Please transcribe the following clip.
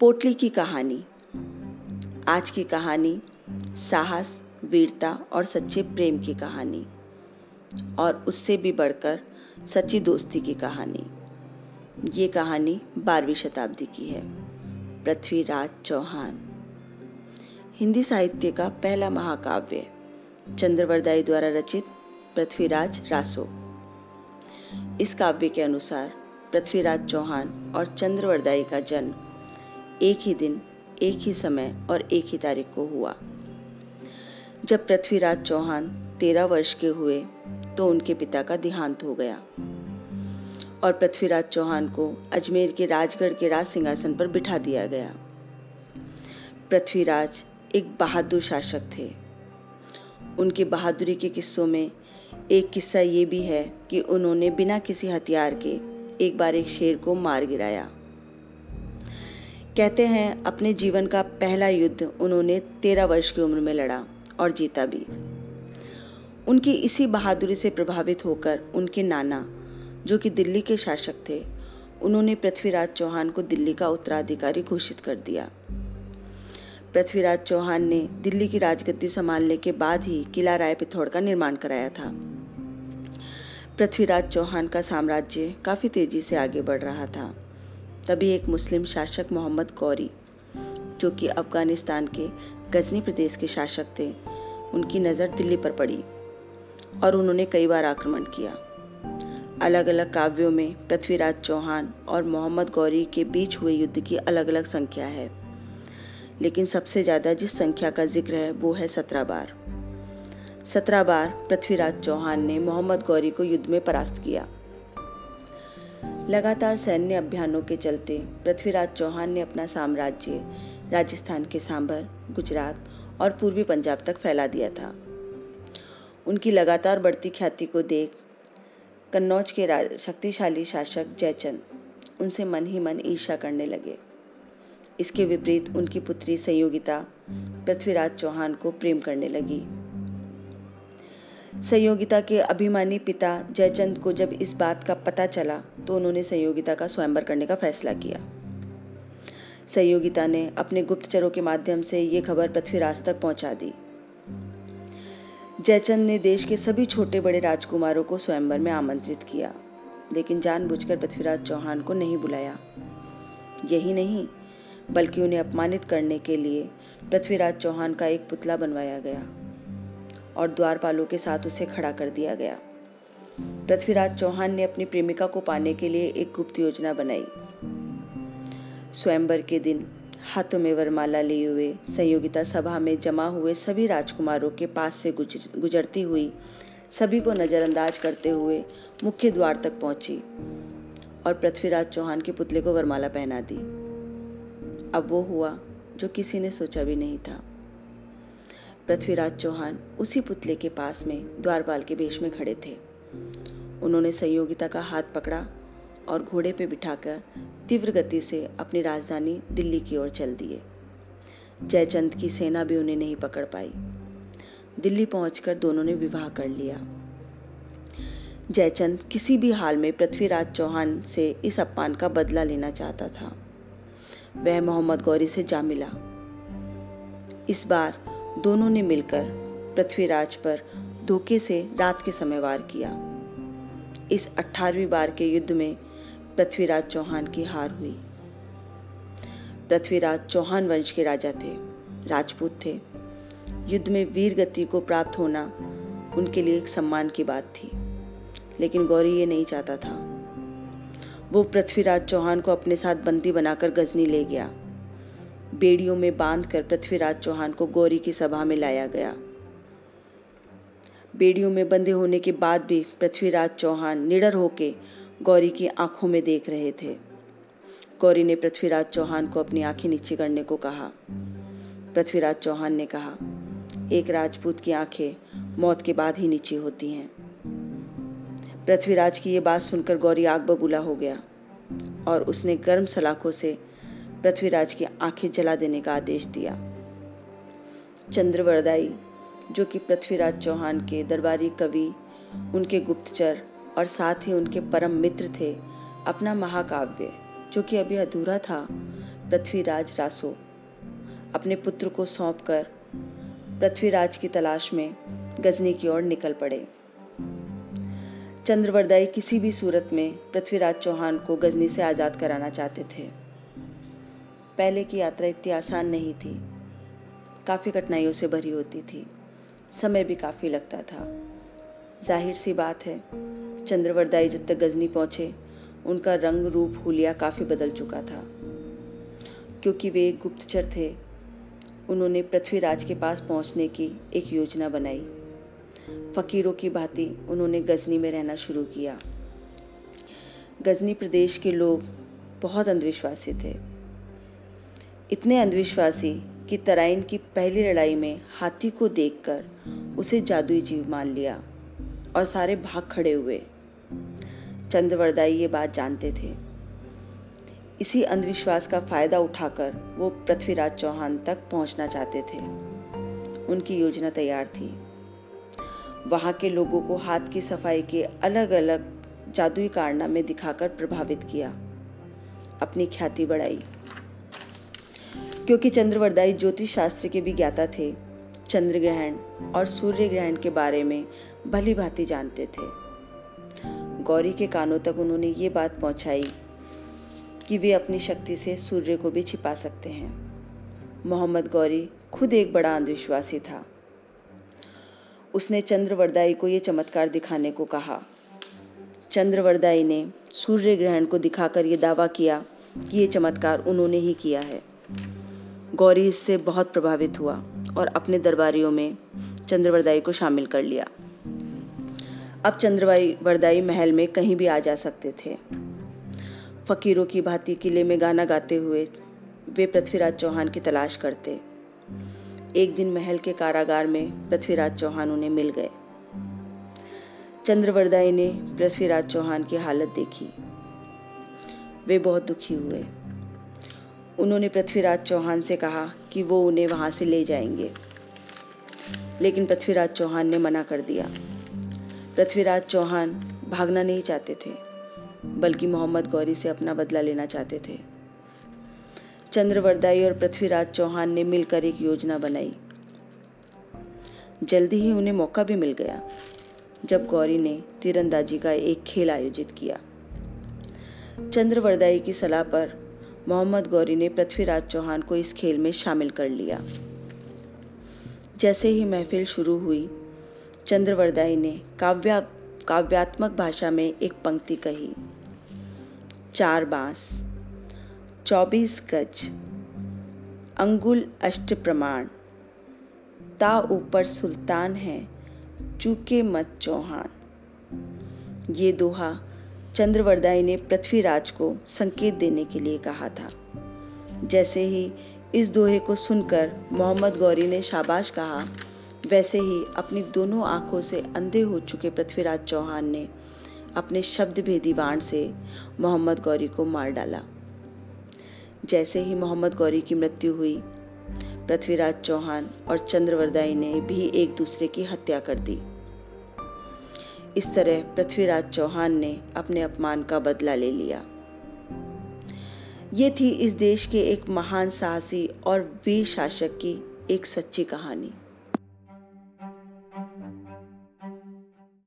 पोटली की कहानी। आज की कहानी साहस, वीरता और सच्चे प्रेम की कहानी और उससे भी बढ़कर सच्ची दोस्ती की कहानी। ये कहानी बारहवीं शताब्दी की है। पृथ्वीराज चौहान। हिंदी साहित्य का पहला महाकाव्य चंद्रवरदाई द्वारा रचित पृथ्वीराज रासो। इस काव्य के अनुसार पृथ्वीराज चौहान और चंद्रवरदाई का जन्म एक ही दिन, एक ही समय और एक ही तारीख को हुआ। जब पृथ्वीराज चौहान तेरह वर्ष के हुए तो उनके पिता का देहांत हो गया। और पृथ्वीराज चौहान को अजमेर के राजगढ़ के राज सिंहासन पर बिठा दिया गया। पृथ्वीराज एक बहादुर शासक थे। उनके बहादुरी के किस्सों में एक किस्सा ये भी है कि उन्होंने बिना किसी हथियार के एक बार एक शेर को मार गिराया। कहते हैं, अपने जीवन का पहला युद्ध उन्होंने तेरह वर्ष की उम्र में लड़ा और जीता भी। उनकी इसी बहादुरी से प्रभावित होकर उनके नाना, जो कि दिल्ली के शासक थे, उन्होंने पृथ्वीराज चौहान को दिल्ली का उत्तराधिकारी घोषित कर दिया। पृथ्वीराज चौहान ने दिल्ली की राजगद्दी संभालने के बाद ही किला राय पिथौड़ का निर्माण कराया था। पृथ्वीराज चौहान का साम्राज्य काफ़ी तेज़ी से आगे बढ़ रहा था। तभी एक मुस्लिम शासक मोहम्मद गौरी, जो कि अफ़गानिस्तान के गजनी प्रदेश के शासक थे, उनकी नज़र दिल्ली पर पड़ी और उन्होंने कई बार आक्रमण किया। अलग अलग काव्यों में पृथ्वीराज चौहान और मोहम्मद गौरी के बीच हुए युद्ध की अलग अलग संख्या है, लेकिन सबसे ज़्यादा जिस संख्या का ज़िक्र है वो है सत्रह बार। सत्रह बार पृथ्वीराज चौहान ने मोहम्मद गौरी को युद्ध में परास्त किया। लगातार सैन्य अभियानों के चलते पृथ्वीराज चौहान ने अपना साम्राज्य, राजस्थान के सांभर, गुजरात और पूर्वी पंजाब तक फैला दिया था। उनकी लगातार बढ़ती ख्याति को देख कन्नौज के शक्तिशाली शासक जयचंद उनसे मन ही मन ईर्षा करने लगे। इसके विपरीत उनकी पुत्री संयोगिता पृथ्वीराज चौहान को प्रेम करने लगी। संयोगिता के अभिमानी पिता जयचंद को जब इस बात का पता चला तो उन्होंने संयोगिता का स्वयंवर करने का फैसला किया। संयोगिता ने अपने गुप्तचरों के माध्यम से ये खबर पृथ्वीराज तक पहुँचा दी। जयचंद ने देश के सभी छोटे बड़े राजकुमारों को स्वयंवर में आमंत्रित किया, लेकिन जानबूझकर पृथ्वीराज चौहान को नहीं बुलाया। यही नहीं, बल्कि उन्हें अपमानित करने के लिए पृथ्वीराज चौहान का एक पुतला बनवाया गया। और द्वारपालों के साथ उसे खड़ा कर दिया गया। पृथ्वीराज चौहान ने अपनी प्रेमिका को पाने के लिए एक गुप्त योजना बनाई। स्वयंवर के दिन हाथों में वरमाला लिए हुए संयोगिता सभा में जमा हुए सभी राजकुमारों के पास से गुजर, गुजरती हुई सभी को नज़रअंदाज करते हुए मुख्य द्वार तक पहुँची और पृथ्वीराज चौहान के पुतले को वरमाला पहना दी। अब वो हुआ जो किसी ने सोचा भी नहीं था। पृथ्वीराज चौहान उसी पुतले के पास में द्वारपाल के भेष में खड़े थे। उन्होंने संयोगिता का हाथ पकड़ा और घोड़े पर बिठाकर तीव्र गति से अपनी राजधानी दिल्ली की ओर चल दिए। जयचंद की सेना भी उन्हें नहीं पकड़ पाई। दिल्ली पहुंचकर दोनों ने विवाह कर लिया। जयचंद किसी भी हाल में पृथ्वीराज चौहान से इस अपमान का बदला लेना चाहता था। वह मोहम्मद गौरी से जा मिला। इस बार दोनों ने मिलकर पृथ्वीराज पर धोखे से रात के समय वार किया। इस अठारहवीं बार के युद्ध में पृथ्वीराज चौहान की हार हुई। पृथ्वीराज चौहान वंश के राजा थे, राजपूत थे। युद्ध में वीर गति को प्राप्त होना उनके लिए एक सम्मान की बात थी, लेकिन गौरी ये नहीं चाहता था। वो पृथ्वीराज चौहान को अपने साथ बंदी बनाकर गजनी ले गया। बेड़ियों में बांधकर पृथ्वीराज चौहान को गौरी की सभा में लाया गया। बेड़ियों में बंधे होने के बाद भी पृथ्वीराज चौहान निडर होके गौरी की आँखों में देख रहे थे। गौरी ने पृथ्वीराज चौहान को अपनी आँखें नीचे करने को कहा। पृथ्वीराज चौहान ने कहा, एक राजपूत की आँखें मौत के बाद ही नीचे होती हैं। पृथ्वीराज की ये बात सुनकर गौरी आग बबूला हो गया और उसने गर्म सलाखों से पृथ्वीराज की आँखें जला देने का आदेश दिया। चंद्रवरदाई जो कि पृथ्वीराज चौहान के दरबारी कवि, उनके गुप्तचर और साथ ही उनके परम मित्र थे, अपना महाकाव्य, जो कि अभी अधूरा था, पृथ्वीराज रासो, अपने पुत्र को सौंप कर पृथ्वीराज की तलाश में गजनी की ओर निकल पड़े। चंद्रवरदाई किसी भी सूरत में पृथ्वीराज चौहान को गजनी से आज़ाद कराना चाहते थे। पहले की यात्रा इतनी आसान नहीं थी। काफ़ी कठिनाइयों से भरी होती थी। समय भी काफ़ी लगता था। ज़ाहिर सी बात है, चंद्रवरदाई जब तक गजनी पहुँचे, उनका रंग रूप हुलिया काफ़ी बदल चुका था। क्योंकि वे गुप्तचर थे, उन्होंने पृथ्वीराज के पास पहुँचने की एक योजना बनाई। फ़कीरों की भांति उन्होंने गजनी में रहना शुरू किया। गजनी प्रदेश के लोग बहुत अंधविश्वासी थे। इतने अंधविश्वासी कि तराइन की पहली लड़ाई में हाथी को देखकर उसे जादुई जीव मान लिया और सारे भाग खड़े हुए। चंद्रवरदाई ये बात जानते थे। इसी अंधविश्वास का फ़ायदा उठाकर वो पृथ्वीराज चौहान तक पहुँचना चाहते थे। उनकी योजना तैयार थी। वहाँ के लोगों को हाथ की सफ़ाई के अलग अलग जादुई कारनामे दिखाकर प्रभावित किया। अपनी ख्याति बढ़ाई। क्योंकि चंद्रवरदाई ज्योतिष शास्त्र के भी ज्ञाता थे। चंद्र ग्रहण और सूर्य ग्रहण के बारे में भली भांति जानते थे। गौरी के कानों तक उन्होंने ये बात पहुंचाई कि वे अपनी शक्ति से सूर्य को भी छिपा सकते हैं। मोहम्मद गौरी खुद एक बड़ा अंधविश्वासी था। उसने चंद्रवरदाई को ये चमत्कार दिखाने को कहा। चंद्रवरदाई ने सूर्य ग्रहण को दिखाकर ये दावा किया कि ये चमत्कार उन्होंने ही किया है। गौरी इससे बहुत प्रभावित हुआ और अपने दरबारियों में चंद्रवरदाई को शामिल कर लिया। अब चंद्रवाई, वरदाई महल में कहीं भी आ जा सकते थे। फकीरों की भांति किले में गाना गाते हुए वे पृथ्वीराज चौहान की तलाश करते। एक दिन महल के कारागार में पृथ्वीराज चौहान उन्हें मिल गए। चंद्रवरदाई ने पृथ्वीराज चौहान की हालत देखी। वे बहुत दुखी हुए। उन्होंने पृथ्वीराज चौहान से कहा कि वो उन्हें वहाँ से ले जाएँगे। लेकिन पृथ्वीराज चौहान ने मना कर दिया। पृथ्वीराज चौहान भागना नहीं चाहते थे, बल्कि मोहम्मद गौरी से अपना बदला लेना चाहते थे। चंद्रवरदाई और पृथ्वीराज चौहान ने मिलकर एक योजना बनाई। जल्दी ही उन्हें मौका भी मिल गया, जब गौरी ने तीरंदाजी का एक खेल आयोजित किया। चंद्रवरदाई की सलाह पर मोहम्मद गौरी ने पृथ्वीराज चौहान को इस खेल में शामिल कर लिया। जैसे ही महफिल शुरू हुई चंद्रवरदाई ने काव्या, काव्यात्मक भाषा में एक पंक्ति कही, चार बाँस, चौबीस गज, अंगुल अष्ट प्रमाण, ता ऊपर सुल्तान है, चूके मत चौहान। ये दोहा चंद्रवरदाई ने पृथ्वीराज को संकेत देने के लिए कहा था। जैसे ही इस दोहे को सुनकर मोहम्मद गौरी ने शाबाश कहा, वैसे ही अपनी दोनों आँखों से अंधे हो चुके पृथ्वीराज चौहान ने अपने शब्द भेदी बाण से मोहम्मद गौरी को मार डाला। जैसे ही मोहम्मद गौरी की मृत्यु हुई, पृथ्वीराज चौहान और चंद्रवरदाई ने भी एक दूसरे की हत्या कर दी। इस तरह पृथ्वीराज चौहान ने अपने अपमान का बदला ले लिया। ये थी इस देश के एक महान साहसी और वीर शासक की एक सच्ची कहानी।